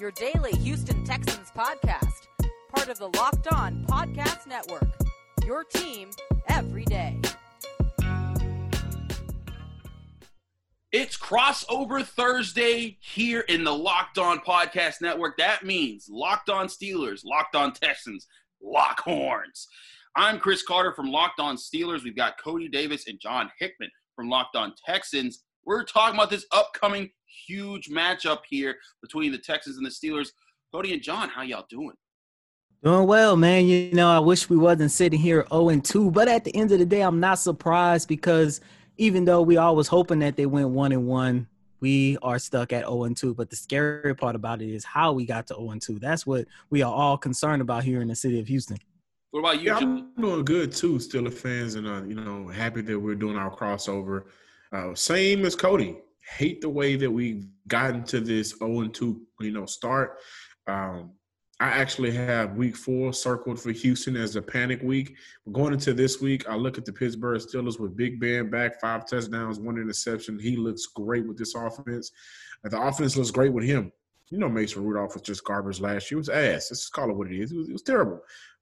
your daily Houston Texans podcast, part of the Locked On Podcast Network. Your team every day. It's crossover Thursday here in the Locked On Podcast Network. That means Locked On Steelers, Locked On Texans, Lock Horns. I'm Chris Carter from Locked On Steelers. We've got Cody Davis and John Hickman from Locked On Texans. We're talking about this upcoming huge matchup here between the Texans and the Steelers. Cody and John, how y'all doing? Doing well, man. You know, I wish we wasn't sitting here 0 and 2, but at the end of the day, I'm not surprised because even though we always hoping that they went 1 and 1, we are stuck at 0 and 2. But the scary part about it is how we got to 0 and 2. That's what we are all concerned about here in the city of Houston. What about you? Yeah, I'm doing good too, Steeler fans, and uh, you know, happy that we're doing our crossover. Uh, same as Cody. Hate the way that we've gotten to this 0 and 2, you know, start. Um, I actually have week four circled for Houston as a panic week. Going into this week, I look at the Pittsburgh Steelers with Big Ben back, five touchdowns, one interception. He looks great with this offense. The offense looks great with him. You know, Mason Rudolph was just garbage last year. It was ass. Let's just call it what it is. It was, it was terrible.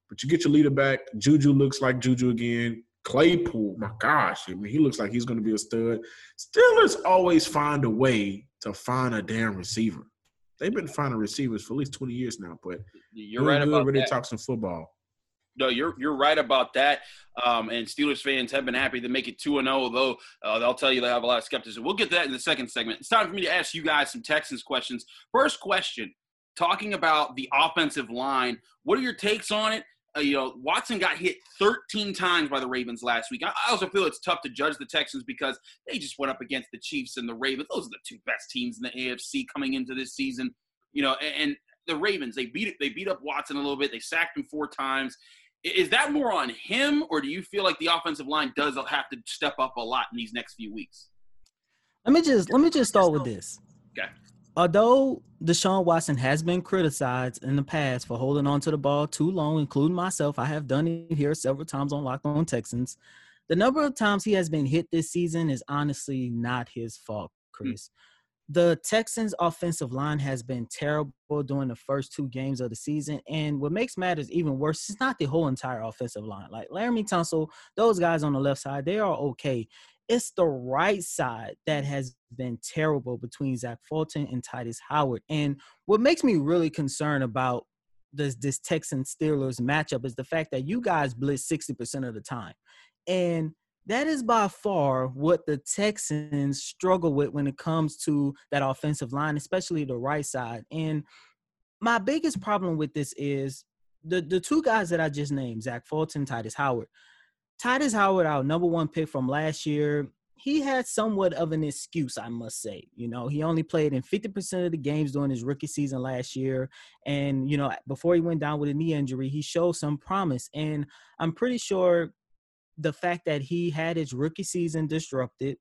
But you get your leader back. Juju looks like Juju again. Claypool, my gosh, I mean, he looks like he's going to be a stud. Steelers always find a way to find a damn receiver. They've been finding receivers for at least 20 years now, but you're right about ready that. talk some football. No, you're you're right about that. Um, and Steelers fans have been happy to make it two and zero, although uh, they'll tell you they have a lot of skepticism. We'll get to that in the second segment. It's time for me to ask you guys some Texans questions. First question: talking about the offensive line. What are your takes on it? Uh, you know, Watson got hit 13 times by the Ravens last week. I also feel it's tough to judge the Texans because they just went up against the Chiefs and the Ravens. Those are the two best teams in the AFC coming into this season. You know, and, the Ravens they beat they beat up Watson a little bit. They sacked him four times. Is that more on him, or do you feel like the offensive line does have to step up a lot in these next few weeks? Let me just let me just start with this. Okay. Although Deshaun Watson has been criticized in the past for holding on to the ball too long, including myself, I have done it here several times on Locked On Texans. The number of times he has been hit this season is honestly not his fault, Chris. Mm-hmm. The Texans' offensive line has been terrible during the first two games of the season. And what makes matters even worse is not the whole entire offensive line. Like Laremy Tunsil, those guys on the left side, they are okay. It's the right side that has been terrible between Zach Fulton and Tytus Howard. And what makes me really concerned about this this Texan Steelers matchup is the fact that you guys blitz 60% of the time. And that is by far what the Texans struggle with when it comes to that offensive line, especially the right side. And my biggest problem with this is the the two guys that I just named, Zach Fulton, Tytus Howard. Tytus Howard, our number one pick from last year, he had somewhat of an excuse, I must say. You know, he only played in 50% of the games during his rookie season last year. And, you know, before he went down with a knee injury, he showed some promise. And I'm pretty sure the fact that he had his rookie season disrupted,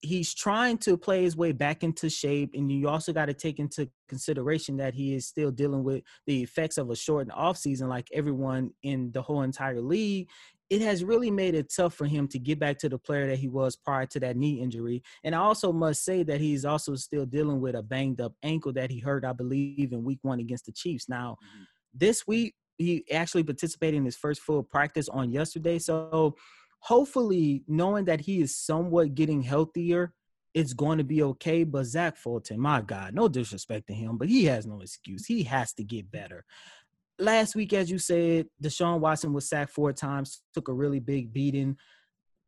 he's trying to play his way back into shape. And you also got to take into consideration that he is still dealing with the effects of a shortened offseason, like everyone in the whole entire league it has really made it tough for him to get back to the player that he was prior to that knee injury. And I also must say that he's also still dealing with a banged up ankle that he hurt, I believe, in week one against the Chiefs. Now, mm-hmm. this week, he actually participated in his first full practice on yesterday. So hopefully, knowing that he is somewhat getting healthier, it's going to be okay. But Zach Fulton, my God, no disrespect to him, but he has no excuse. He has to get better last week, as you said, Deshaun Watson was sacked four times, took a really big beating.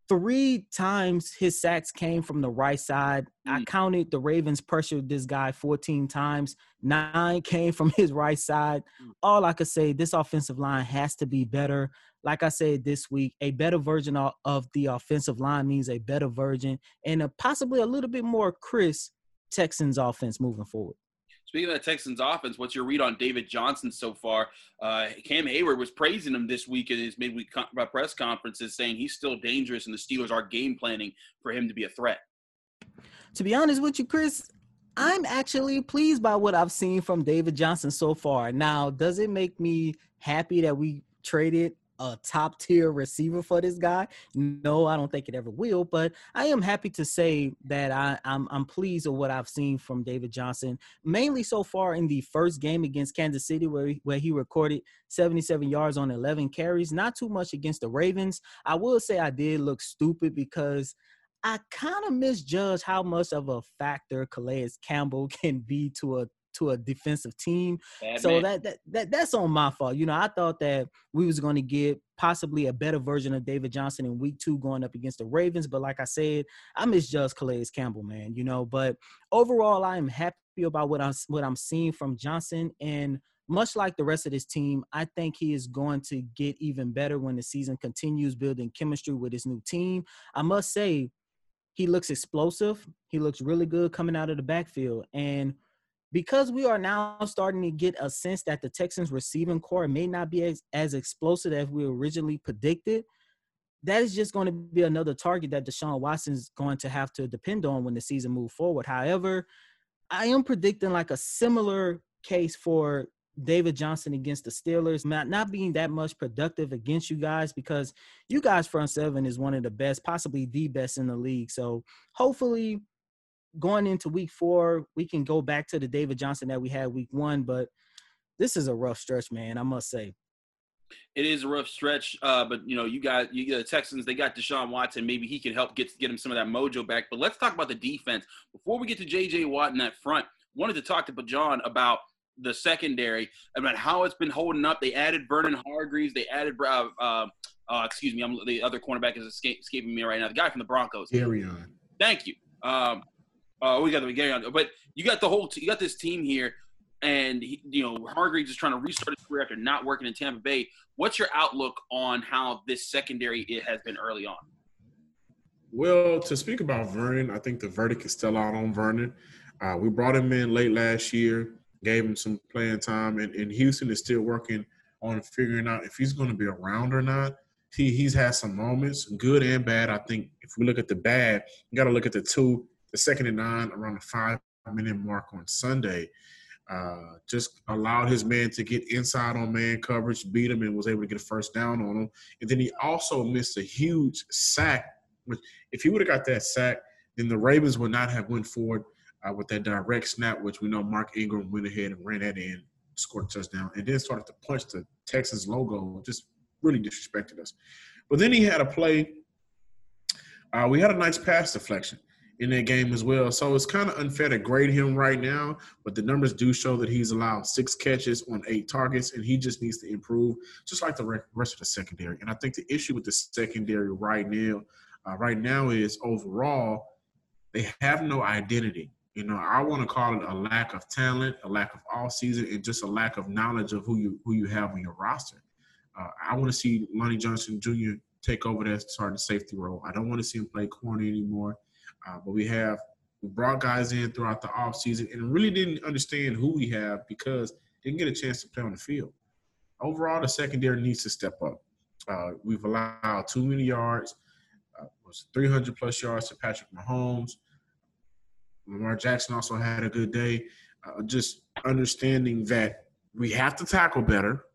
Three times his sacks came from the right side. Mm. I counted the Ravens pressured this guy 14 times. Nine came from his right side. Mm. All I could say, this offensive line has to be better. Like I said this week, a better version of the offensive line means a better version and a, possibly a little bit more Chris Texans offense moving forward. Speaking of the Texans offense, what's your read on David Johnson so far? Uh, Cam Heyward was praising him this week in his midweek con- press conferences, saying he's still dangerous and the Steelers are game planning for him to be a threat. To be honest with you, Chris, I'm actually pleased by what I've seen from David Johnson so far. Now, does it make me happy that we traded a top tier receiver for this guy. No, I don't think it ever will, but I am happy to say that I, I'm I'm pleased with what I've seen from David Johnson, mainly so far in the first game against Kansas City, where he, where he recorded 77 yards on 11 carries. Not too much against the Ravens. I will say I did look stupid because I kind of misjudged how much of a factor Calais Campbell can be to a to a defensive team. Bad so that, that that that's on my fault. You know, I thought that we was going to get possibly a better version of David Johnson in week two going up against the Ravens. But like I said, I misjudged Calais Campbell, man. You know, but overall, I am happy about what I'm what I'm seeing from Johnson and. Much like the rest of this team, I think he is going to get even better when the season continues building chemistry with his new team. I must say, he looks explosive. He looks really good coming out of the backfield. And because we are now starting to get a sense that the Texans receiving core may not be as, as explosive as we originally predicted, that is just going to be another target that Deshaun Watson is going to have to depend on when the season move forward. However, I am predicting like a similar case for David Johnson against the Steelers, not, not being that much productive against you guys because you guys front seven is one of the best, possibly the best in the league. So hopefully going into week four, we can go back to the David Johnson that we had week one, but this is a rough stretch, man. I must say. It is a rough stretch, uh, but you know, you got you got the Texans. They got Deshaun Watson. Maybe he can help get get him some of that mojo back. But let's talk about the defense before we get to J.J. Watt in that front. Wanted to talk to John about the secondary about how it's been holding up. They added Vernon Hargreaves. They added uh, uh, uh, excuse me, I'm, the other cornerback is escape, escaping me right now. The guy from the Broncos. on. Thank you. Um, uh, we got the beginning on, but you got the whole, t- you got this team here, and he, you know Hargreaves is trying to restart his career after not working in Tampa Bay. What's your outlook on how this secondary it has been early on? Well, to speak about Vernon, I think the verdict is still out on Vernon. Uh, we brought him in late last year, gave him some playing time, and, and Houston is still working on figuring out if he's going to be around or not. He he's had some moments, good and bad. I think if we look at the bad, you got to look at the two the second and nine around the five minute mark on Sunday. Uh, just allowed his man to get inside on man coverage, beat him, and was able to get a first down on him. And then he also missed a huge sack. Which, if he would have got that sack, then the Ravens would not have went forward uh, with that direct snap, which we know Mark Ingram went ahead and ran that in, scored a touchdown, and then started to punch the Texas logo. Just really disrespected us. But then he had a play. Uh, we had a nice pass deflection in that game as well. So it's kind of unfair to grade him right now, but the numbers do show that he's allowed six catches on eight targets, and he just needs to improve, just like the rest of the secondary. And I think the issue with the secondary right now, uh, right now is overall they have no identity. You know, I want to call it a lack of talent, a lack of all season, and just a lack of knowledge of who you who you have on your roster. Uh, I want to see Lonnie Johnson Jr. take over that starting safety role. I don't want to see him play corner anymore. Uh, but we have we brought guys in throughout the offseason and really didn't understand who we have because didn't get a chance to play on the field. Overall, the secondary needs to step up. Uh, we've allowed too many yards. Uh, was 300 plus yards to Patrick Mahomes. Lamar Jackson also had a good day. Uh, just understanding that we have to tackle better.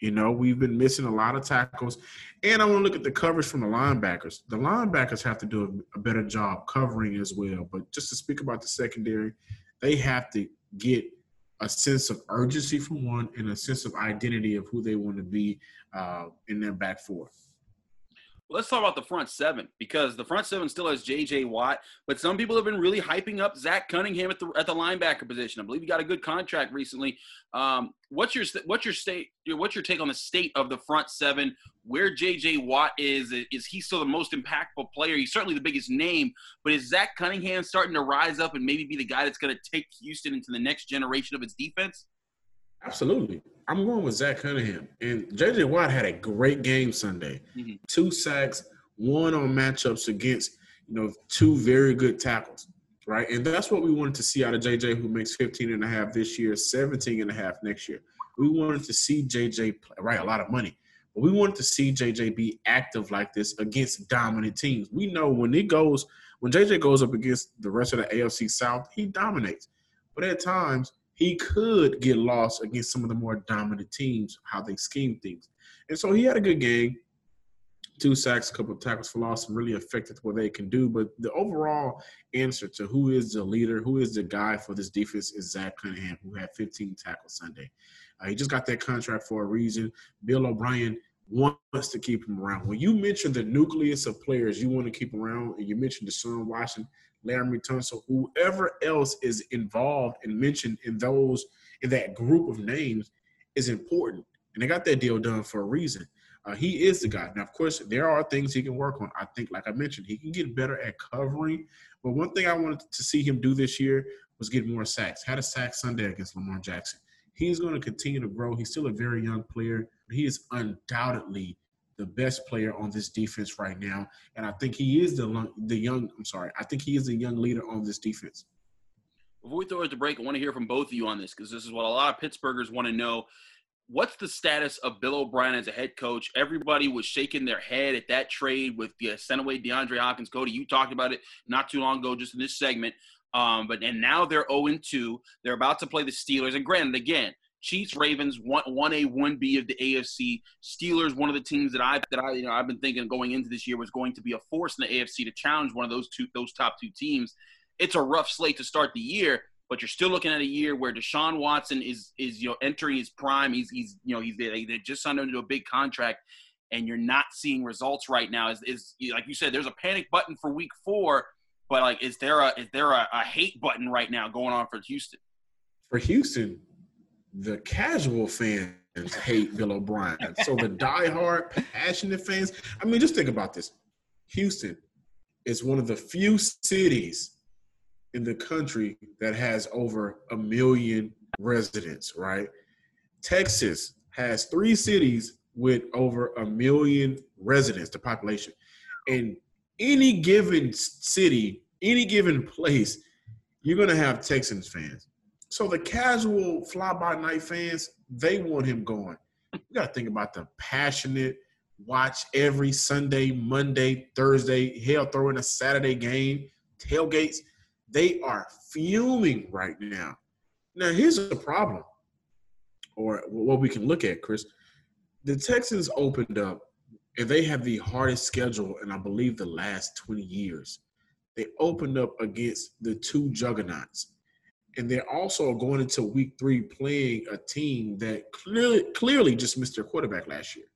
You know, we've been missing a lot of tackles. And I want to look at the coverage from the linebackers. The linebackers have to do a, better job covering as well. But just to speak about the secondary, they have to get a sense of urgency from one and a sense of identity of who they want to be uh, in their back four let's talk about the front seven because the front seven still has J.J. Watt, but some people have been really hyping up Zach Cunningham at the at the linebacker position. I believe he got a good contract recently. Um, what's your what's your state what's your take on the state of the front seven? Where J.J. Watt is is he still the most impactful player? He's certainly the biggest name, but is Zach Cunningham starting to rise up and maybe be the guy that's going to take Houston into the next generation of its defense? Absolutely. I'm going with Zach Cunningham. And JJ Watt had a great game Sunday. Mm-hmm. Two sacks, one on matchups against, you know, two very good tackles. Right. And that's what we wanted to see out of JJ, who makes 15 and a half this year, 17 and a half next year. We wanted to see JJ play, right, a lot of money. But we wanted to see JJ be active like this against dominant teams. We know when it goes, when JJ goes up against the rest of the AFC South, he dominates. But at times, he could get lost against some of the more dominant teams, how they scheme things. And so he had a good game. Two sacks, a couple of tackles for loss, really affected what they can do. But the overall answer to who is the leader, who is the guy for this defense is Zach Cunningham, who had 15 tackles Sunday. Uh, he just got that contract for a reason. Bill O'Brien wants to keep him around. When you mention the nucleus of players you want to keep around, and you mentioned Deshaun Watson, Laremy Tunsil, whoever else is involved and mentioned in those in that group of names is important. And they got that deal done for a reason. Uh, he is the guy. Now, of course, there are things he can work on. I think, like I mentioned, he can get better at covering. But one thing I wanted to see him do this year was get more sacks. Had a sack Sunday against Lamar Jackson. He's going to continue to grow. He's still a very young player. He is undoubtedly the best player on this defense right now, and I think he is the the young. I'm sorry, I think he is the young leader on this defense. Before we throw it to break, I want to hear from both of you on this because this is what a lot of Pittsburghers want to know. What's the status of Bill O'Brien as a head coach? Everybody was shaking their head at that trade with the sent away DeAndre Hopkins. Cody, you talked about it not too long ago, just in this segment. Um, but and now they're 0 2. They're about to play the Steelers. And granted, again, Chiefs, Ravens, one one A, one B of the AFC. Steelers, one of the teams that I that I you know I've been thinking going into this year was going to be a force in the AFC to challenge one of those two those top two teams. It's a rough slate to start the year, but you're still looking at a year where Deshaun Watson is is you know entering his prime. He's he's you know he's they, just signed him into a big contract, and you're not seeing results right now. Is is like you said, there's a panic button for Week Four, but like is there a is there a, a hate button right now going on for Houston? For Houston, the casual fans hate Bill O'Brien. So the diehard, passionate fans, I mean, just think about this. Houston is one of the few cities in the country that has over a million residents, right? Texas has three cities with over a million residents, the population. In any given city, any given place, you're going to have Texans fans. So the casual fly by night fans, they want him going. You got to think about the passionate watch every Sunday, Monday, Thursday, hell, throw in a Saturday game, tailgates. They are fuming right now. Now, here's the problem, or what we can look at, Chris. The Texans opened up, and they have the hardest schedule in, I believe, the last 20 years. They opened up against the two juggernauts and they're also going into week three playing a team that clearly clearly just missed their quarterback last year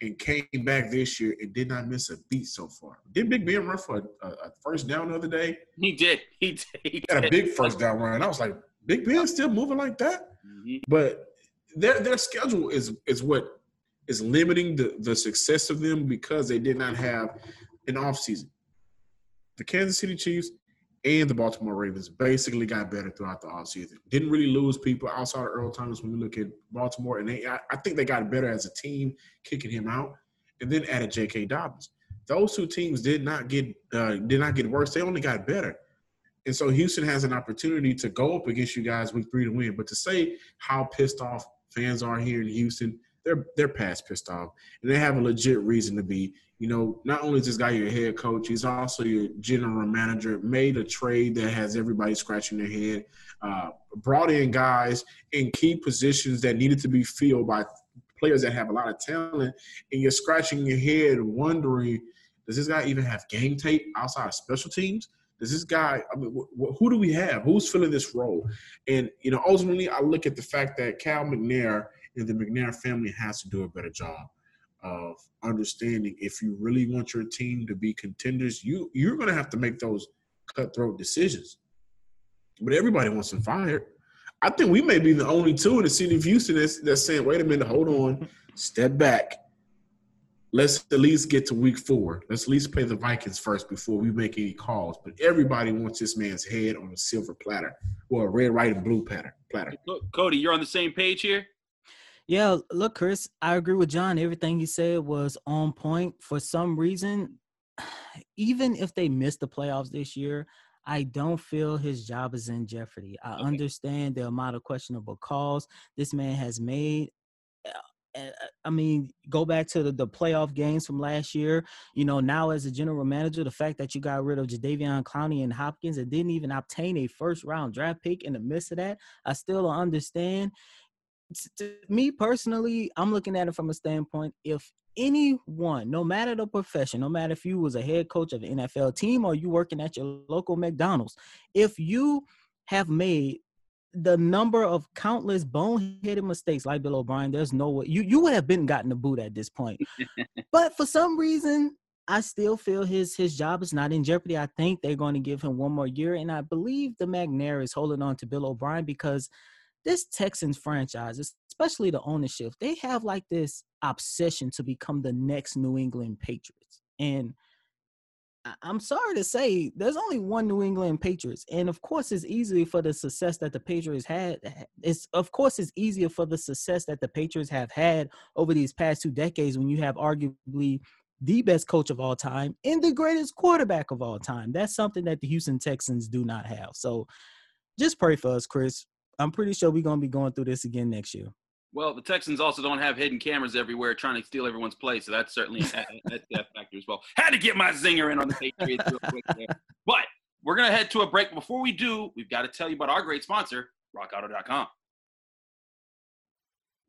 and came back this year and did not miss a beat so far. Did Big Ben run for a, a first down the other day? He did. He did. He had a big first down run. I was like, Big Ben still moving like that? Mm-hmm. But their their schedule is is what is limiting the, the success of them because they did not have an offseason. The Kansas City Chiefs and the Baltimore Ravens basically got better throughout the offseason. Didn't really lose people outside of Earl Thomas when we look at Baltimore, and they I, think they got better as a team, kicking him out, and then added J.K. Dobbins. Those two teams did not get uh, did not get worse; they only got better. And so Houston has an opportunity to go up against you guys week three to win. But to say how pissed off fans are here in Houston, they're they're past pissed off, and they have a legit reason to be you know, not only is this guy your head coach, he's also your general manager. Made a trade that has everybody scratching their head. Uh, brought in guys in key positions that needed to be filled by players that have a lot of talent, and you're scratching your head wondering, does this guy even have game tape outside of special teams? Does this guy? I mean, wh- who do we have? Who's filling this role? And you know, ultimately, I look at the fact that Cal McNair and the McNair family has to do a better job of understanding if you really want your team to be contenders, you you're going to have to make those cutthroat decisions. But everybody wants him fired. I think we may be the only two in the city of Houston that's, that's saying, "Wait a minute, hold on, step back. Let's at least get to week four. Let's at least play the Vikings first before we make any calls." But everybody wants this man's head on a silver platter or a red, white, and blue platter. Platter. Cody, you're on the same page here. Yeah, look, Chris, I agree with John. Everything he said was on point. For some reason, even if they miss the playoffs this year, I don't feel his job is in jeopardy. I okay. understand the amount of questionable calls this man has made. Uh, uh, I mean, go back to the, the playoff games from last year. You know, now as a general manager, the fact that you got rid of Jadeveon Clowney and Hopkins and didn't even obtain a first round draft pick in the midst of that, I still don't understand. To me personally, I'm looking at it from a standpoint if anyone, no matter the profession, no matter if you was a head coach of an NFL team or you working at your local McDonald's, if you have made the number of countless boneheaded mistakes like Bill O'Brien, there's no way you, you would have been gotten a boot at this point. but for some reason, I still feel his his job is not in jeopardy. I think they're going to give him one more year, and I believe the McNair is holding on to Bill O'Brien because this Texans franchise, especially the ownership, they have like this obsession to become the next New England Patriots, and I'm sorry to say, there's only one New England Patriots, and of course, it's easier for the success that the Patriots had. It's of course it's easier for the success that the Patriots have had over these past two decades when you have arguably the best coach of all time and the greatest quarterback of all time. That's something that the Houston Texans do not have. So, just pray for us, Chris. I'm pretty sure we're gonna be going through this again next year. Well, the Texans also don't have hidden cameras everywhere trying to steal everyone's play, so that's certainly a, that's that factor as well. Had to get my zinger in on the Patriots real quick there. But we're gonna head to a break. Before we do, we've got to tell you about our great sponsor, RockAuto.com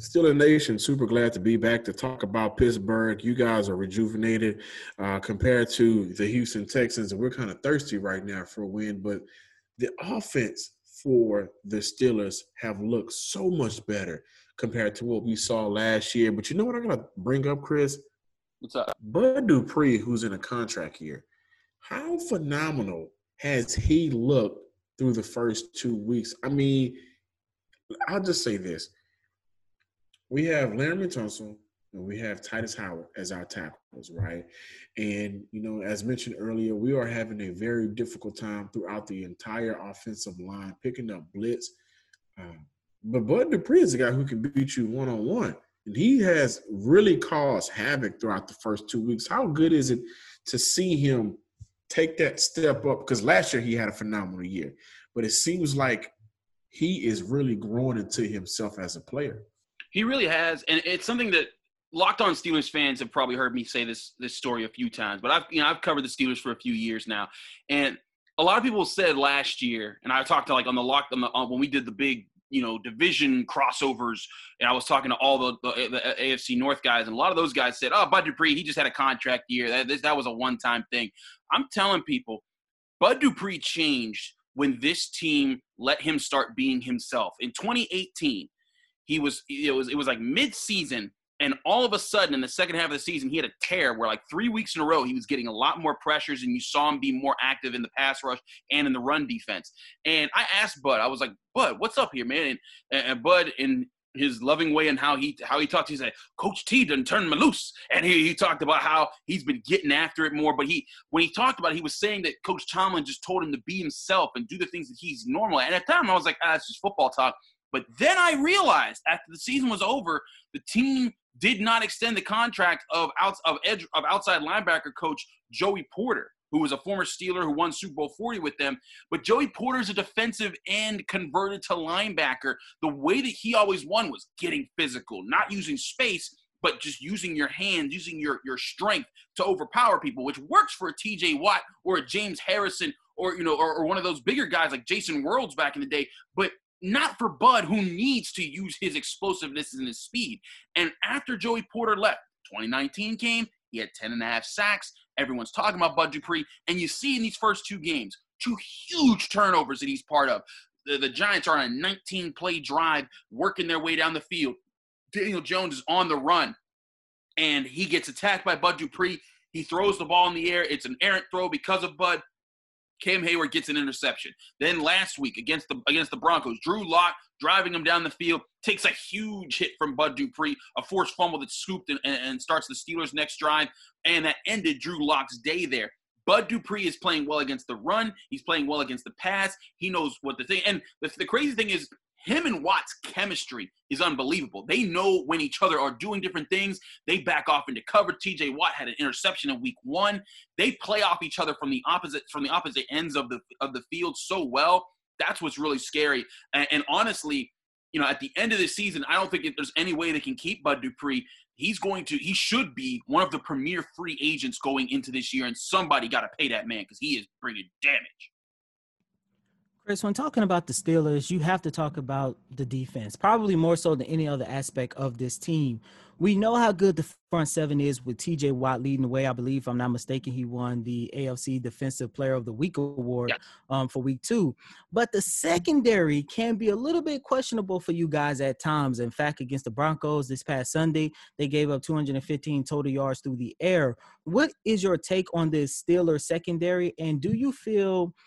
Steeler Nation, super glad to be back to talk about Pittsburgh. You guys are rejuvenated uh, compared to the Houston Texans, and we're kind of thirsty right now for a win. But the offense for the Steelers have looked so much better compared to what we saw last year. But you know what I'm going to bring up, Chris? What's up? Bud Dupree, who's in a contract year, how phenomenal has he looked through the first two weeks? I mean, I'll just say this we have Laremy Tunsil and we have Tytus Howard as our tackles, right? And, you know, as mentioned earlier, we are having a very difficult time throughout the entire offensive line picking up blitz. Um, but Bud Dupree is a guy who can beat you one on one. And he has really caused havoc throughout the first two weeks. How good is it to see him take that step up? Because last year he had a phenomenal year, but it seems like he is really growing into himself as a player. He really has, and it's something that locked on Steelers fans have probably heard me say this this story a few times. But I've you know I've covered the Steelers for a few years now, and a lot of people said last year, and I talked to like on the lock on the on, when we did the big you know division crossovers, and I was talking to all the, the, the AFC North guys, and a lot of those guys said, "Oh, Bud Dupree, he just had a contract year. That this, that was a one time thing." I'm telling people, Bud Dupree changed when this team let him start being himself in 2018 he was it was it was like mid-season and all of a sudden in the second half of the season he had a tear where like three weeks in a row he was getting a lot more pressures and you saw him be more active in the pass rush and in the run defense and i asked bud i was like bud what's up here man and, and bud in his loving way and how he how he talked. He said, "Coach T didn't turn me loose," and he, he talked about how he's been getting after it more. But he when he talked about it, he was saying that Coach Tomlin just told him to be himself and do the things that he's normal. And at time, I was like, "Ah, it's just football talk." But then I realized after the season was over, the team did not extend the contract of of edge of outside linebacker coach Joey Porter who was a former Steeler who won Super Bowl 40 with them. But Joey Porter's a defensive end converted to linebacker. The way that he always won was getting physical, not using space, but just using your hands, using your, your strength to overpower people, which works for a TJ Watt or a James Harrison or you know, or, or one of those bigger guys like Jason Worilds back in the day. But not for Bud, who needs to use his explosiveness and his speed. And after Joey Porter left, 2019 came, he had 10 and a half sacks. Everyone's talking about Bud Dupree. And you see in these first two games, two huge turnovers that he's part of. The, the Giants are on a 19 play drive, working their way down the field. Daniel Jones is on the run, and he gets attacked by Bud Dupree. He throws the ball in the air. It's an errant throw because of Bud. Cam Heyward gets an interception. Then last week against the against the Broncos, Drew Lock driving him down the field takes a huge hit from Bud Dupree, a forced fumble that scooped and, and starts the Steelers' next drive, and that ended Drew Lock's day there. Bud Dupree is playing well against the run. He's playing well against the pass. He knows what the thing. And the, the crazy thing is, him and Watt's chemistry is unbelievable. They know when each other are doing different things. They back off into cover. TJ Watt had an interception in week one. They play off each other from the opposite from the opposite ends of the of the field so well. That's what's really scary. And, and honestly, you know, at the end of the season, I don't think there's any way they can keep Bud Dupree. He's going to, he should be one of the premier free agents going into this year, and somebody got to pay that man because he is bringing damage. Chris, when talking about the Steelers, you have to talk about the defense, probably more so than any other aspect of this team. We know how good the front seven is with TJ Watt leading the way. I believe, if I'm not mistaken, he won the AFC Defensive Player of the Week award yes. um, for week two. But the secondary can be a little bit questionable for you guys at times. In fact, against the Broncos this past Sunday, they gave up 215 total yards through the air. What is your take on this Steelers secondary? And do you feel –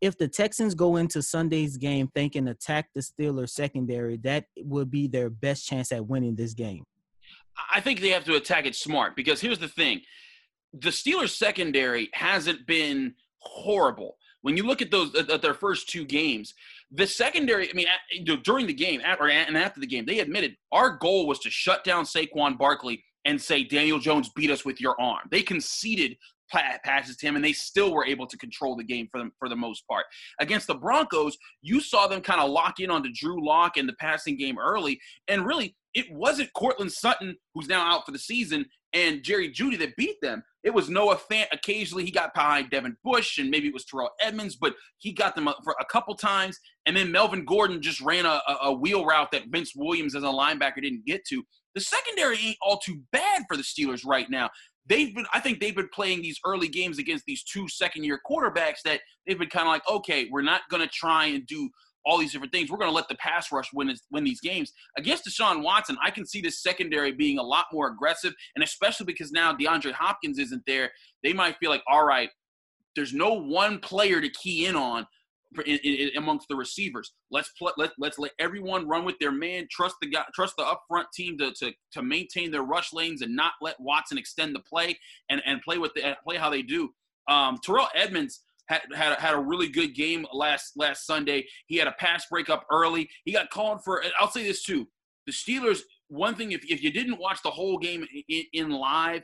if the Texans go into Sunday's game thinking attack the Steelers secondary, that would be their best chance at winning this game. I think they have to attack it smart because here's the thing. The Steelers secondary hasn't been horrible. When you look at those at their first two games, the secondary, I mean, during the game and after the game, they admitted our goal was to shut down Saquon Barkley and say Daniel Jones beat us with your arm. They conceded passes to him, and they still were able to control the game for them for the most part. Against the Broncos, you saw them kind of lock in on the Drew Lock and the passing game early, and really it wasn't Courtland Sutton who's now out for the season and Jerry Jeudy that beat them. It was Noah Fant. Occasionally, he got behind Devin Bush, and maybe it was Terrell Edmunds, but he got them for a couple times. And then Melvin Gordon just ran a, a wheel route that Vince Williams as a linebacker didn't get to. The secondary ain't all too bad for the Steelers right now they've been I think they've been playing these early games against these two second year quarterbacks that they've been kind of like, okay, we're not going to try and do all these different things. We're going to let the pass rush win win these games against Deshaun Watson. I can see this secondary being a lot more aggressive, and especially because now DeAndre Hopkins isn't there, they might feel like, all right, there's no one player to key in on in, in, amongst the receivers. Let's let let's let everyone run with their man. Trust the guy, trust the up front team to, to to maintain their rush lanes and not let Watson extend the play and and play with the play how they do. Um, Terrell Edmunds had had a, had a really good game last last Sunday. He had a pass breakup early. He got called for. I'll say this too: the Steelers. One thing, if if you didn't watch the whole game in, in live,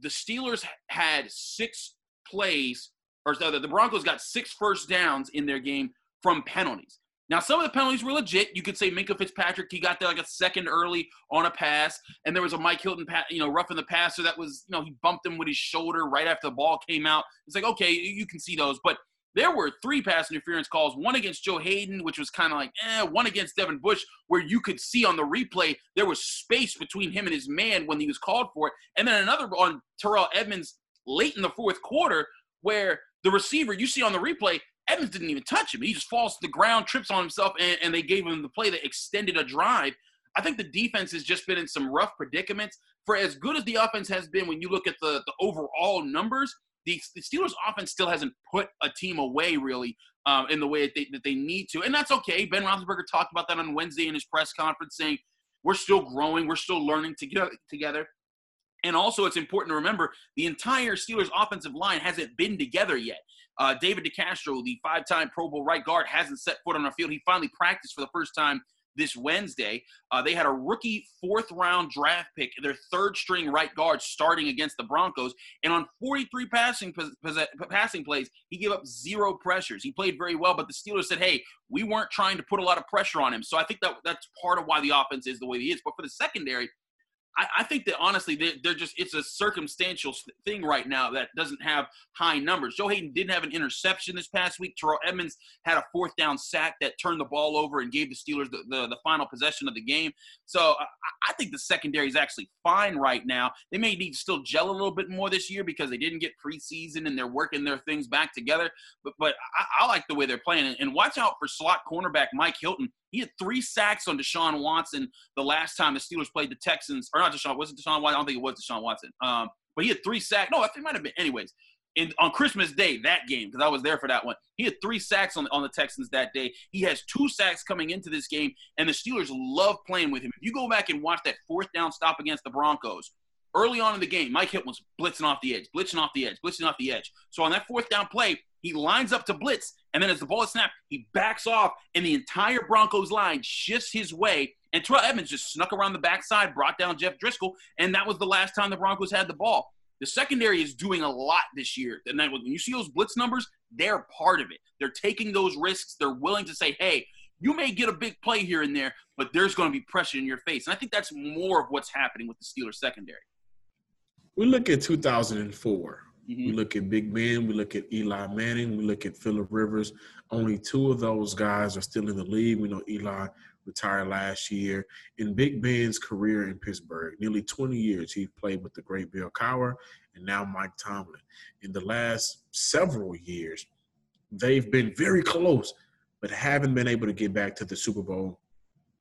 the Steelers had six plays or the, the Broncos got six first downs in their game from penalties. Now, some of the penalties were legit. You could say Minkah Fitzpatrick, he got there like a second early on a pass, and there was a Mike Hilton, you know, roughing the passer that was, you know, he bumped him with his shoulder right after the ball came out. It's like, okay, you can see those, but there were three pass interference calls, one against Joe Haden, which was kind of like, eh, one against Devin Bush, where you could see on the replay there was space between him and his man when he was called for it, and then another on Terrell Edmunds late in the fourth quarter where the receiver, you see on the replay, Evans didn't even touch him. He just falls to the ground, trips on himself, and, and they gave him the play that extended a drive. I think the defense has just been in some rough predicaments. For as good as the offense has been, when you look at the, the overall numbers, the, the Steelers' offense still hasn't put a team away really um, in the way that they, that they need to, and that's okay. Ben Roethlisberger talked about that on Wednesday in his press conference, saying we're still growing, we're still learning together. together. And also, it's important to remember the entire Steelers offensive line hasn't been together yet. Uh, David DeCastro, the five time Pro Bowl right guard, hasn't set foot on our field. He finally practiced for the first time this Wednesday. Uh, they had a rookie fourth round draft pick, their third string right guard, starting against the Broncos. And on 43 passing passing plays, he gave up zero pressures. He played very well, but the Steelers said, "Hey, we weren't trying to put a lot of pressure on him." So I think that that's part of why the offense is the way it is. But for the secondary, I, I think that honestly, they're, they're, just it's a circumstantial thing right now that doesn't have high numbers. Joe Haden didn't have an interception this past week. Terrell Edmunds had a fourth down sack that turned the ball over and gave the Steelers the, the, the final possession of the game. So I, I think the secondary is actually fine right now. They may need to still gel a little bit more this year because they didn't get preseason and they're working their things back together. But but I, I like the way they're playing. And, and watch out for slot cornerback Mike Hilton. He had three sacks on Deshaun Watson the last time the Steelers played the Texans, or not Deshaun, was it Deshaun Watson? I don't think it was Deshaun Watson. Um, but he had three sacks. No, it might have been. Anyways, in, on Christmas Day, that game, because I was there for that one, he had three sacks on, on the Texans that day. He has two sacks coming into this game, and the Steelers love playing with him. If you go back and watch that fourth down stop against the Broncos, early on in the game, Mike Hilton was blitzing off the edge, blitzing off the edge, blitzing off the edge. So on that fourth down play, he lines up to blitz, and then as the ball is snapped, he backs off, and the entire Broncos line shifts his way. And Terrell Edmunds just snuck around the backside, brought down Jeff Driskel, and that was the last time the Broncos had the ball. The secondary is doing a lot this year. And when you see those blitz numbers, they're part of it. They're taking those risks. They're willing to say, hey, you may get a big play here and there, but there's going to be pressure in your face. And I think that's more of what's happening with the Steelers secondary. We look at 2004 Mm-hmm. We look at Big Ben, we look at Eli Manning, we look at Philip Rivers. Only two of those guys are still in the league. We know Eli retired last year. In Big Ben's career in Pittsburgh, nearly 20 years he played with the great Bill Cowher and now Mike Tomlin. In the last several years, they've been very close, but haven't been able to get back to the Super Bowl.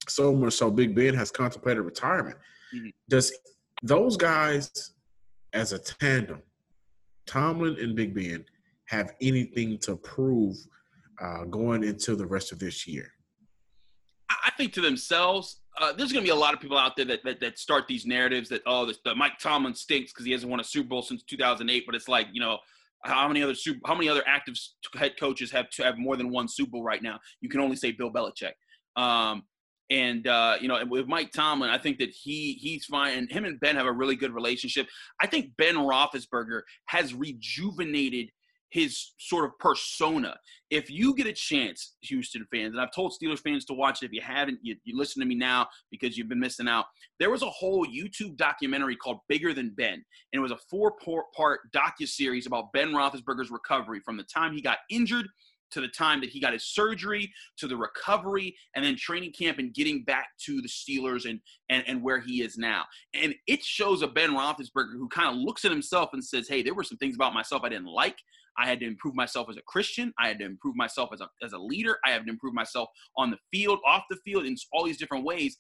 So much so, Big Ben has contemplated retirement. Mm-hmm. Does those guys, as a tandem, Tomlin and Big Ben have anything to prove uh, going into the rest of this year? I think to themselves, uh, there's going to be a lot of people out there that, that, that start these narratives that oh, this, the Mike Tomlin stinks because he hasn't won a Super Bowl since 2008. But it's like you know, how many other super, how many other active head coaches have to have more than one Super Bowl right now? You can only say Bill Belichick. Um, and uh, you know, with Mike Tomlin, I think that he he's fine. And him and Ben have a really good relationship. I think Ben Roethlisberger has rejuvenated his sort of persona. If you get a chance, Houston fans, and I've told Steelers fans to watch it. If you haven't, you, you listen to me now because you've been missing out. There was a whole YouTube documentary called Bigger Than Ben, and it was a four-part docu series about Ben Roethlisberger's recovery from the time he got injured to the time that he got his surgery, to the recovery, and then training camp and getting back to the Steelers and and, and where he is now. And it shows a Ben Roethlisberger who kind of looks at himself and says, "Hey, there were some things about myself I didn't like. I had to improve myself as a Christian. I had to improve myself as a as a leader. I had to improve myself on the field, off the field, in all these different ways."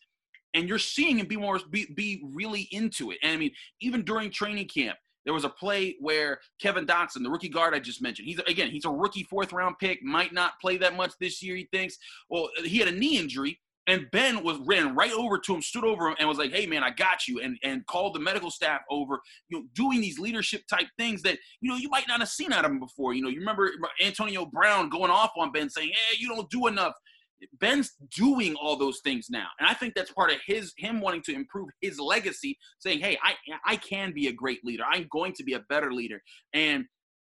And you're seeing him be more be, be really into it. And I mean, even during training camp, there was a play where Kevin Dotson, the rookie guard I just mentioned, he's again, he's a rookie fourth round pick, might not play that much this year, he thinks. Well, he had a knee injury. And Ben was ran right over to him, stood over him, and was like, "Hey, man, I got you," and and called the medical staff over. You know, doing these leadership type things that you know you might not have seen out of him before. You know, you remember Antonio Brown going off on Ben, saying, "Hey, you don't do enough." Ben's doing all those things now, and I think that's part of his him wanting to improve his legacy, saying, "Hey, I I can be a great leader. I'm going to be a better leader." And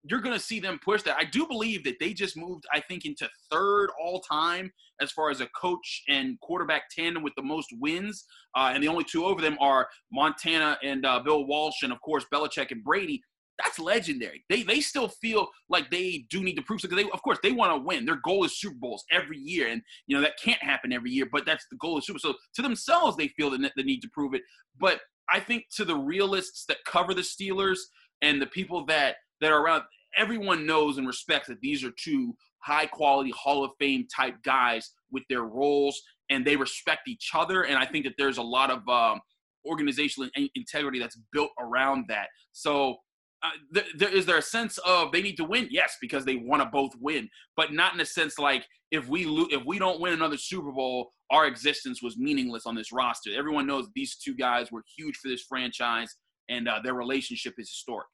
you're going to see them push that. I do believe that they just moved, I think, into third all time as far as a coach and quarterback tandem with the most wins. Uh, and the only two over them are Montana and uh, Bill Walsh, and of course Belichick and Brady that's legendary. They they still feel like they do need to prove something. They of course they want to win. Their goal is Super Bowls every year, and you know that can't happen every year. But that's the goal of Super. So to themselves, they feel the, the need to prove it. But I think to the realists that cover the Steelers and the people that that are around, everyone knows and respects that these are two high quality Hall of Fame type guys with their roles, and they respect each other. And I think that there's a lot of um, organizational integrity that's built around that. So uh, th- there, is there a sense of they need to win? Yes, because they want to both win, but not in a sense like if we lo- if we don't win another Super Bowl, our existence was meaningless on this roster. Everyone knows these two guys were huge for this franchise, and uh, their relationship is historic.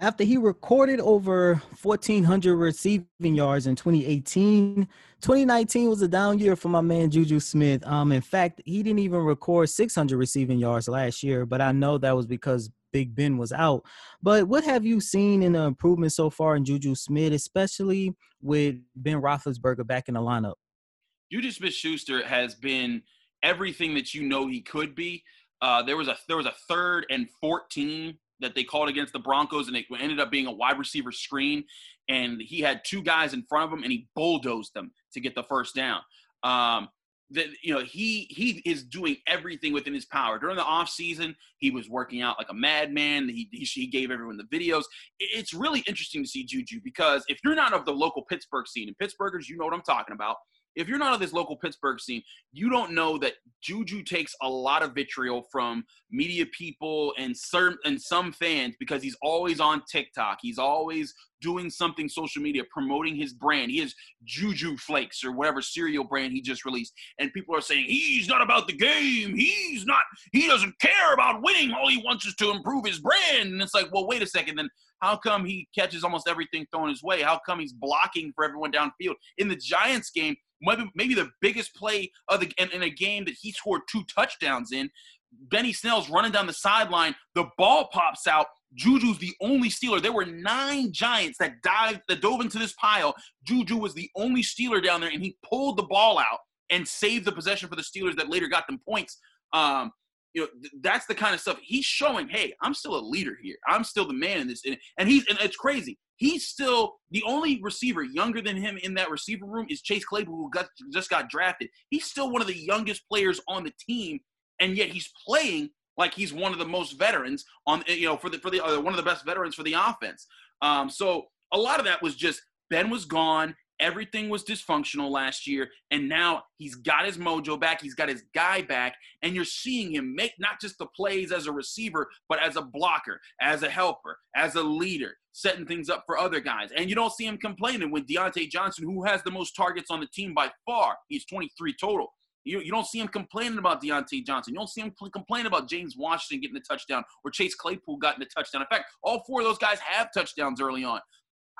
After he recorded over 1,400 receiving yards in 2018, 2019 was a down year for my man Juju Smith. Um, in fact, he didn't even record 600 receiving yards last year, but I know that was because Big Ben was out. But what have you seen in the improvement so far in Juju Smith, especially with Ben Roethlisberger back in the lineup? Juju Smith-Schuster has been everything that you know he could be. Uh, there was a there was a third and 14 that they called against the Broncos, and it ended up being a wide receiver screen. And he had two guys in front of him, and he bulldozed them to get the first down. Um, that you know he he is doing everything within his power. During the off season he was working out like a madman. He, he, he gave everyone the videos. It's really interesting to see juju because if you're not of the local pittsburgh scene and pittsburghers you know what i'm talking about if you're not of this local Pittsburgh scene, you don't know that Juju takes a lot of vitriol from media people and certain and some fans because he's always on TikTok. He's always doing something social media promoting his brand. He has Juju Flakes or whatever cereal brand he just released, and people are saying he's not about the game. He's not. He doesn't care about winning. All he wants is to improve his brand. And it's like, well, wait a second. Then how come he catches almost everything thrown his way? How come he's blocking for everyone downfield? In the Giants game, maybe, maybe the biggest play of the in, in a game that he scored two touchdowns in. Benny Snell's running down the sideline. The ball pops out. Juju's the only Steeler. There were nine Giants that dived, that dove into this pile. Juju was the only Steeler down there, and he pulled the ball out and saved the possession for the Steelers that later got them points. Um, you know, th- that's the kind of stuff he's showing. Hey, I'm still a leader here. I'm still the man in this, and, and he's and it's crazy. He's still the only receiver younger than him in that receiver room is Chase Claypool, who got, just got drafted. He's still one of the youngest players on the team, and yet he's playing like he's one of the most veterans on you know for the for the uh, one of the best veterans for the offense. Um, so a lot of that was just Ben was gone. Everything was dysfunctional last year, and now he's got his mojo back. He's got his guy back, and you're seeing him make not just the plays as a receiver, but as a blocker, as a helper, as a leader, setting things up for other guys. And you don't see him complaining when Diontae Johnson, who has the most targets on the team by far, he's 23 total. You, you don't see him complaining about Diontae Johnson. You don't see him complain about James Washington getting the touchdown or Chase Claypool getting the touchdown. In fact, all four of those guys have touchdowns early on.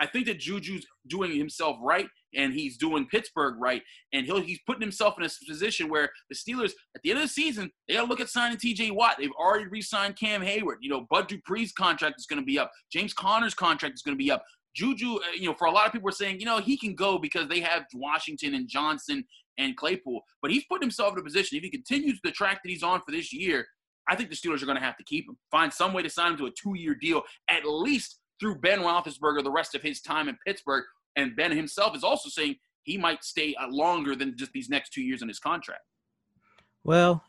I think that Juju's doing himself right and he's doing Pittsburgh right. And he'll he's putting himself in a position where the Steelers, at the end of the season, they got to look at signing TJ Watt. They've already re signed Cam Heyward. You know, Bud Dupree's contract is going to be up, James Conner's contract is going to be up. Juju, uh, you know, for a lot of people are saying, you know, he can go because they have Washington and Johnson and Claypool. But he's put himself in a position, if he continues the track that he's on for this year, I think the Steelers are going to have to keep him. Find some way to sign him to a two year deal, at least through Ben Roethlisberger the rest of his time in Pittsburgh. And Ben himself is also saying he might stay uh, longer than just these next two years in his contract. Well,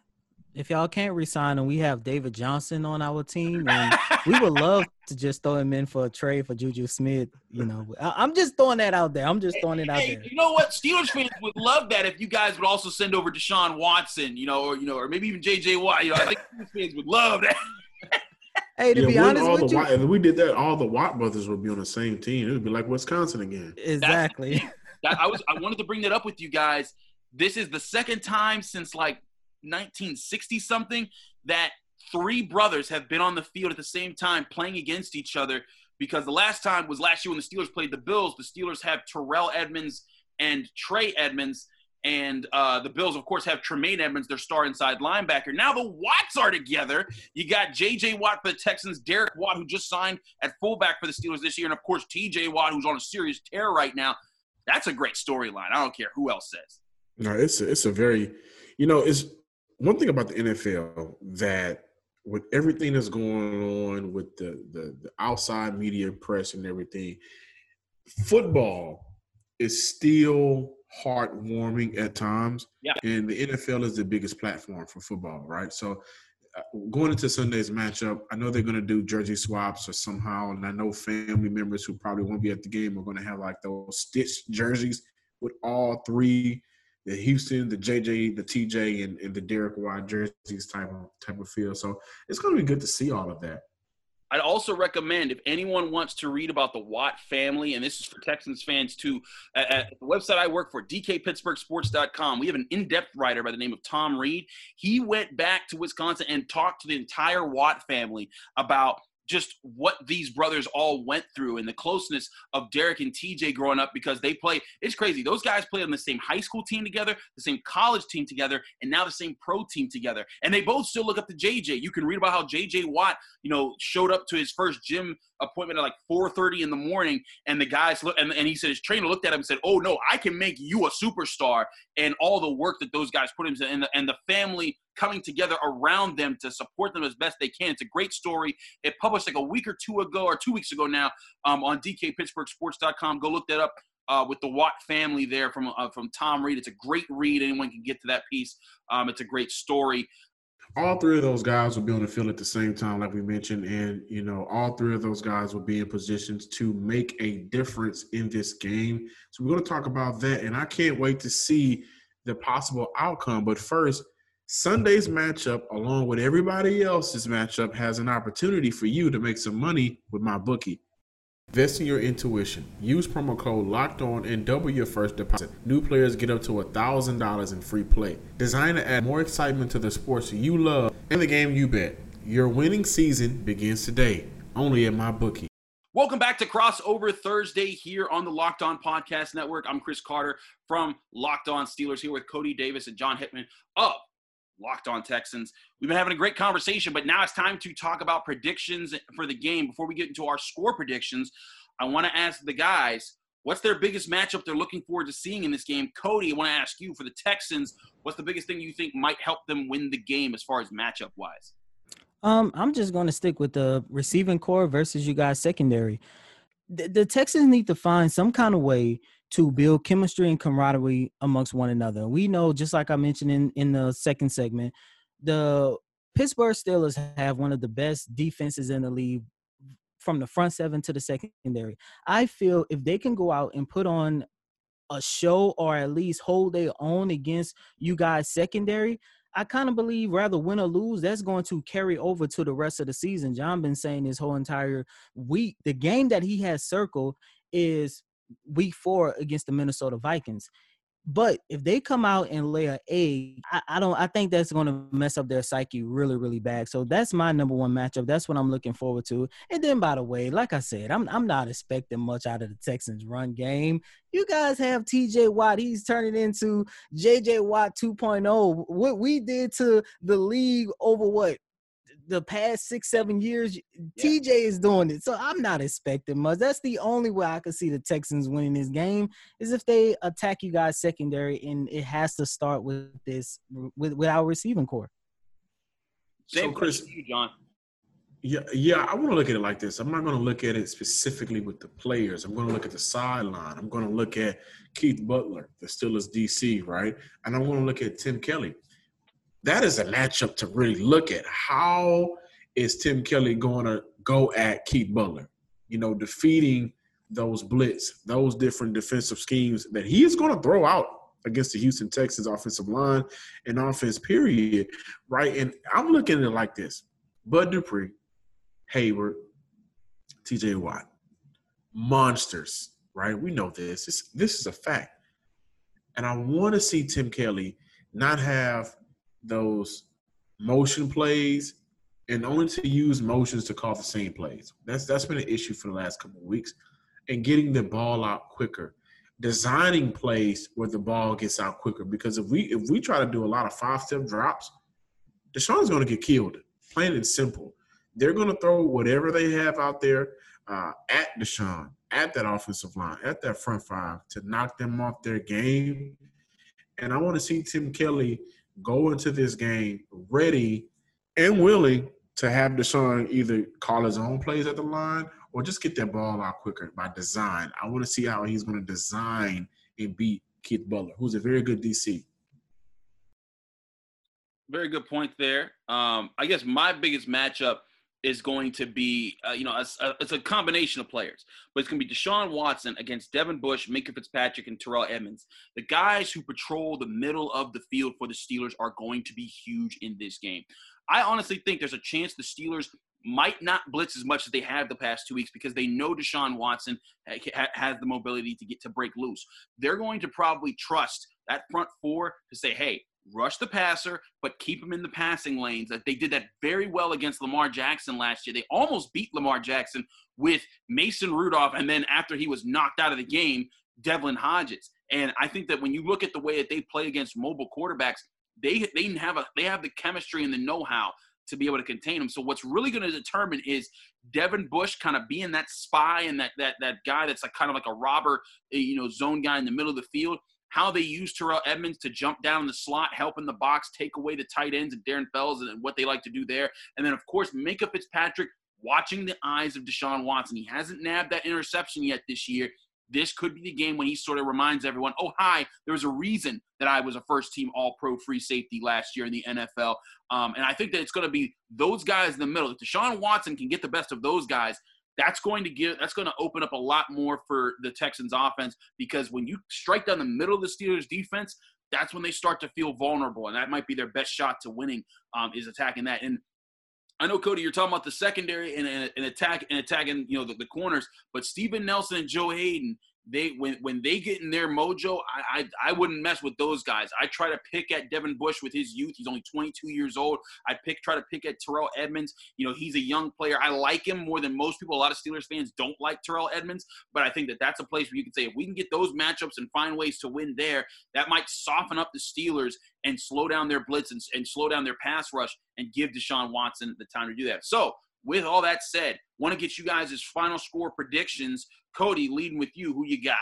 if y'all can't resign him, we have David Johnson on our team, and we would love to just throw him in for a trade for Juju Smith. You know, I, am just throwing that out there. I'm just throwing it out hey, there. You know what? Steelers fans would love that if you guys would also send over Deshaun Watson, you know, or you know, or maybe even JJ Watt. You know, I think Steelers fans would love that. Hey, to yeah, be honest all with the you, if we did that, all the Watt brothers would be on the same team. It would be like Wisconsin again. Exactly. That, I was I wanted to bring that up with you guys. This is the second time since like 1960 something that three brothers have been on the field at the same time playing against each other. Because the last time was last year when the Steelers played the Bills. The Steelers have Terrell Edmunds and Trey Edmunds and uh, the Bills, of course, have Tremaine Edmunds, their star inside linebacker. Now the Watts are together. You got J.J. Watt for the Texans, Derek Watt, who just signed at fullback for the Steelers this year, and of course T.J. Watt, who's on a serious tear right now. That's a great storyline. I don't care who else says. No, it's a, it's a very, you know, it's one thing about the NFL that with everything that's going on with the, the, the outside media press and everything, football is still heartwarming at times. Yeah. And the NFL is the biggest platform for football, right? So uh, going into Sunday's matchup, I know they're going to do jersey swaps or somehow, and I know family members who probably won't be at the game are going to have like those stitched jerseys with all three the Houston, the JJ, the TJ, and, and the Derek Watt jerseys type of type of feel. So it's going to be good to see all of that. I'd also recommend if anyone wants to read about the Watt family, and this is for Texans fans too, at, the website I work for, dkpittsburghsports.com, we have an in depth writer by the name of Tom Reed. He went back to Wisconsin and talked to the entire Watt family about just what these brothers all went through and the closeness of Derek and TJ growing up because they play. It's crazy. Those guys play on the same high school team together, the same college team together, and now the same pro team together. And they both still look up to JJ. You can read about how JJ Watt, you know, showed up to his first gym appointment at like 4:30 in the morning, and the guys look, and, and he said his trainer looked at him and said, "Oh no, I can make you a superstar." And all the work that those guys put into, and the, and the family coming together around them to support them as best they can. It's a great story. It published like a week or two ago, or two weeks ago now, um, on DKPittsburghSports.com. Go look that up. Uh, with the Watt family there from uh, from Tom Reed, it's a great read. Anyone can get to that piece. Um, it's a great story all three of those guys will be on the field at the same time, like we mentioned, and you know, all three of those guys will be in positions to make a difference in this game. So we're going to talk about that, and I can't wait to see the possible outcome. But first, Sunday's matchup, along with everybody else's matchup, has an opportunity for you to make some money with MyBookie. Invest in your intuition. Use promo code Locked On and double your first deposit. New players get up to thousand dollars in free play. Designed to add more excitement to the sports you love and the game you bet. Your winning season begins today. Only at MyBookie. Welcome back to Crossover Thursday here on the Locked On Podcast Network. I'm Chris Carter from Locked On Steelers here with Coty Davis and John Hickman of Locked On Texans. We've been having a great conversation, but now it's time to talk about predictions for the game. Before we get into our score predictions, I want to ask the guys what's their biggest matchup they're looking forward to seeing in this game. Cody, I want to ask you for the Texans, what's the biggest thing you think might help them win the game as far as matchup wise? Um, I'm just going to stick with the receiving core versus you guys secondary. The, the Texans need to find some kind of way to build chemistry and camaraderie amongst one another. We know, just like I mentioned in, in the second segment, the Pittsburgh Steelers have one of the best defenses in the league from the front seven to the secondary. I feel if they can go out and put on a show or at least hold their own against you guys secondary, I kind of believe rather win or lose, that's going to carry over to the rest of the season. John been saying this whole entire week. The game that he has circled is week four against the Minnesota Vikings. But if they come out and lay an egg, I, I don't. I think that's going to mess up their psyche really, really bad. So that's my number one matchup. That's what I'm looking forward to. And then, by the way, like I said, I'm I'm not expecting much out of the Texans' run game. You guys have T.J. Watt. He's turning into J.J. Watt 2.0. What we did to the league over what the past six, seven years, yeah. TJ is doing it. So I'm not expecting much. That's the only way I could see the Texans winning this game is if they attack you guys secondary, and it has to start with this with, with our receiving core. Same so Chris, you, John. Yeah, yeah. I want to look at it like this. I'm not going to look at it specifically with the players. I'm going to look at the sideline. I'm going to look at Keith Butler, the Steelers DC, right? And I'm going to look at Tim Kelly that is a matchup to really look at. How is Tim Kelly going to go at Keith Butler? You know, defeating those blitz, those different defensive schemes that he is going to throw out against the Houston Texans offensive line and offense, period. Right. And I'm looking at it like this Bud Dupree, Heyward, TJ Watt, monsters, right? We know this. It's, this is a fact. And I want to see Tim Kelly not have those motion plays and only to use motions to call the same plays. That's that's been an issue for the last couple of weeks. And getting the ball out quicker, designing plays where the ball gets out quicker. Because if we if we try to do a lot of five step drops, Deshaun's going to get killed. Plain and simple. They're going to throw whatever they have out there uh, at Deshaun, at that offensive line, at that front five to knock them off their game. And I want to see Tim Kelly go into this game ready and willing to have Deshaun either call his own plays at the line or just get that ball out quicker by design. I want to see how he's going to design and beat Keith Butler, who's a very good DC. Very good point there. Um, I guess my biggest matchup is going to be, uh, you know, a, a, it's a combination of players, but it's going to be Deshaun Watson against Devin Bush, Minkah Fitzpatrick, and Terrell Edmunds. The guys who patrol the middle of the field for the Steelers are going to be huge in this game. I honestly think there's a chance the Steelers might not blitz as much as they have the past two weeks because they know Deshaun Watson has the mobility to get to break loose. They're going to probably trust that front four to say, hey, rush the passer, but keep him in the passing lanes. They did that very well against Lamar Jackson last year. They almost beat Lamar Jackson with Mason Rudolph, and then after he was knocked out of the game, Devlin Hodges. And I think that when you look at the way that they play against mobile quarterbacks, they they have a they have the chemistry and the know-how to be able to contain him. So what's really going to determine is Devin Bush kind of being that spy and that that that guy that's like kind of like a robber, eh, you know, zone guy in the middle of the field. How they use Terrell Edmunds to jump down the slot, help in the box, take away the tight ends and Darren Fells and what they like to do there. And then of course Minkah Fitzpatrick watching the eyes of Deshaun Watson. He hasn't nabbed that interception yet this year this could be the game when he sort of reminds everyone, oh, hi, there was a reason that I was a first team all pro free safety last year in the NFL. Um, and I think that it's going to be those guys in the middle. If Deshaun Watson can get the best of those guys, that's going to give that's going to open up a lot more for the Texans offense because when you strike down the middle of the Steelers defense, that's when they start to feel vulnerable, and that might be their best shot to winning um, is attacking that. And I know Cody, you're talking about the secondary and, and, and attack and attacking, you know, the, the, corners, but Steven Nelson and Joe Haden, they when when they get in their mojo, I, I I wouldn't mess with those guys. I try to pick at Devin Bush with his youth. He's only 22 years old. I pick try to pick at Terrell Edmunds. You know, he's a young player. I like him more than most people. A lot of Steelers fans don't like Terrell Edmunds, but I think that that's a place where you can say if we can get those matchups and find ways to win there, that might soften up the Steelers and slow down their blitz and, and slow down their pass rush and give Deshaun Watson the time to do that. So, with all that said, want to get you guys' final score predictions. Cody, leading with you. Who you got?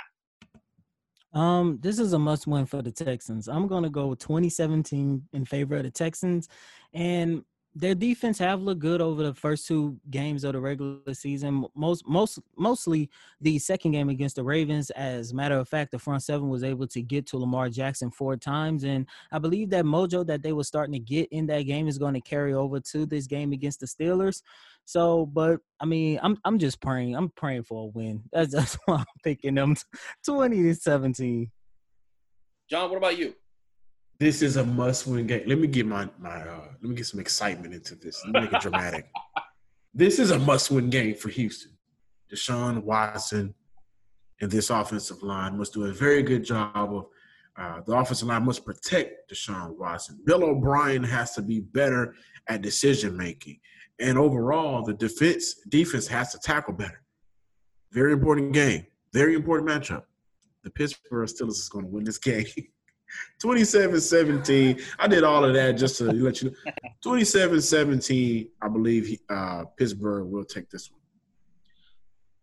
Um, this is a must win for the Texans. I'm gonna go 2017 in favor of the Texans. And their defense have looked good over the first two games of the regular season. Most most mostly the second game against the Ravens. As a matter of fact, the front seven was able to get to Lamar Jackson four times, and I believe that mojo that they were starting to get in that game is going to carry over to this game against the Steelers. So, but I mean, I'm I'm just praying. I'm praying for a win. That's that's why I'm picking them 20 to 17. John, what about you? This is a must-win game. Let me get my my uh, let me get some excitement into this. Let me make it dramatic. this is a must-win game for Houston. Deshaun Watson and this offensive line must do a very good job of. Uh, the offensive line must protect Deshaun Watson. Bill O'Brien has to be better at decision making, and overall, the defense defense has to tackle better. Very important game. Very important matchup. The Pittsburgh Steelers is going to win this game. 27-17. I did all of that just to let you know. 27-17, I believe uh, Pittsburgh will take this one.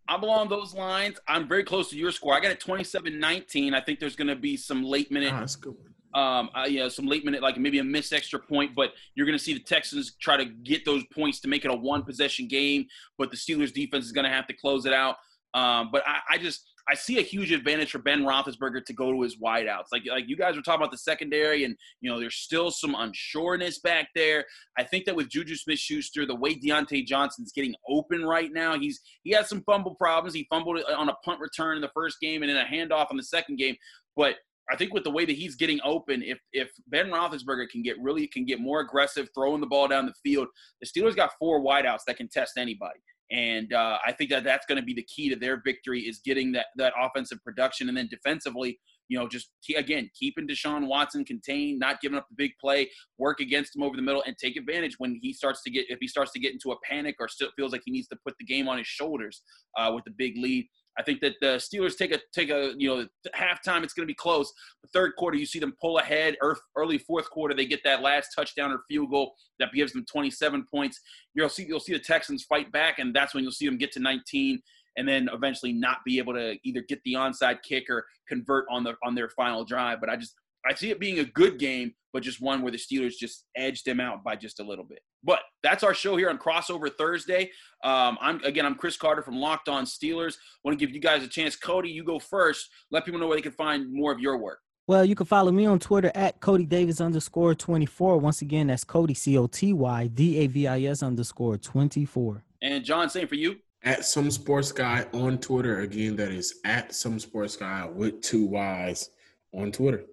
I'm along those lines. I'm very close to your score. I got it 27-19. I think there's going to be some late minute. Oh, that's good. Um, uh, yeah, some late minute, like maybe a missed extra point, but you're going to see the Texans try to get those points to make it a one possession game. But the Steelers defense is going to have to close it out. Um, but I, I just I see a huge advantage for Ben Roethlisberger to go to his wideouts. Like like you guys were talking about the secondary, and you know there's still some unsureness back there. I think that with Juju Smith-Schuster, the way Diontae Johnson's getting open right now, he's he has some fumble problems. He fumbled on a punt return in the first game, and then a handoff in the second game. But I think with the way that he's getting open, if if Ben Roethlisberger can get really can get more aggressive, throwing the ball down the field, the Steelers got four wideouts that can test anybody. And uh, I think that that's going to be the key to their victory is getting that that offensive production, and then defensively, you know, just again keeping Deshaun Watson contained, not giving up the big play, work against him over the middle, and take advantage when he starts to get if he starts to get into a panic or still feels like he needs to put the game on his shoulders uh, with the big lead. I think that the Steelers take a take a you know halftime. It's going to be close. The third quarter, you see them pull ahead. Early fourth quarter, they get that last touchdown or field goal that gives them 27 points. You'll see you'll see the Texans fight back, and that's when you'll see them get to 19, and then eventually not be able to either get the onside kick or convert on the on their final drive. But I just I see it being a good game, but just one where the Steelers just edged them out by just a little bit. But that's our show here on Crossover Thursday. Um, I'm again, I'm Chris Carter from Locked On Steelers. Want to give you guys a chance. Cody, you go first. Let people know where they can find more of your work. Well, you can follow me on Twitter at Coty Davis underscore 24. Once again, that's Cody, C O T Y D A V I S underscore 24. And John, same for you. At some sports guy on Twitter. Again, that is at some sports guy with two Y's on Twitter.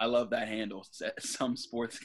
I love that handle. Some sports.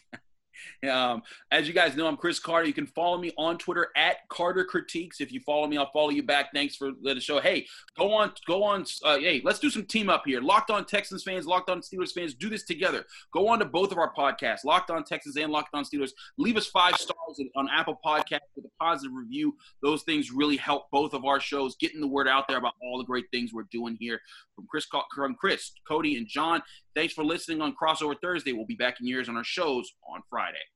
Um, as you guys know, I'm Chris Carter. You can follow me on Twitter at Carter Critiques. If you follow me, I'll follow you back. Thanks for the show. Hey, go on, go on. Uh, hey, let's do some team up here. Locked on Texans fans, Locked on Steelers fans, do this together. Go on to both of our podcasts, Locked on Texans and Locked on Steelers. Leave us five stars on Apple Podcast with a positive review. Those things really help both of our shows getting the word out there about all the great things we're doing here. From Chris, from Chris, Cody, and John. Thanks for listening on Crossover Thursday. We'll be back in years on our shows on Friday.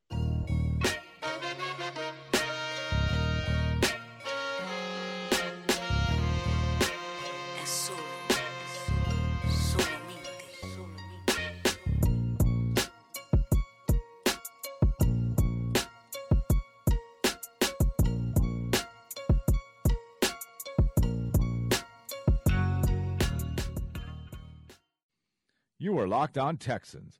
You are Locked On Texans,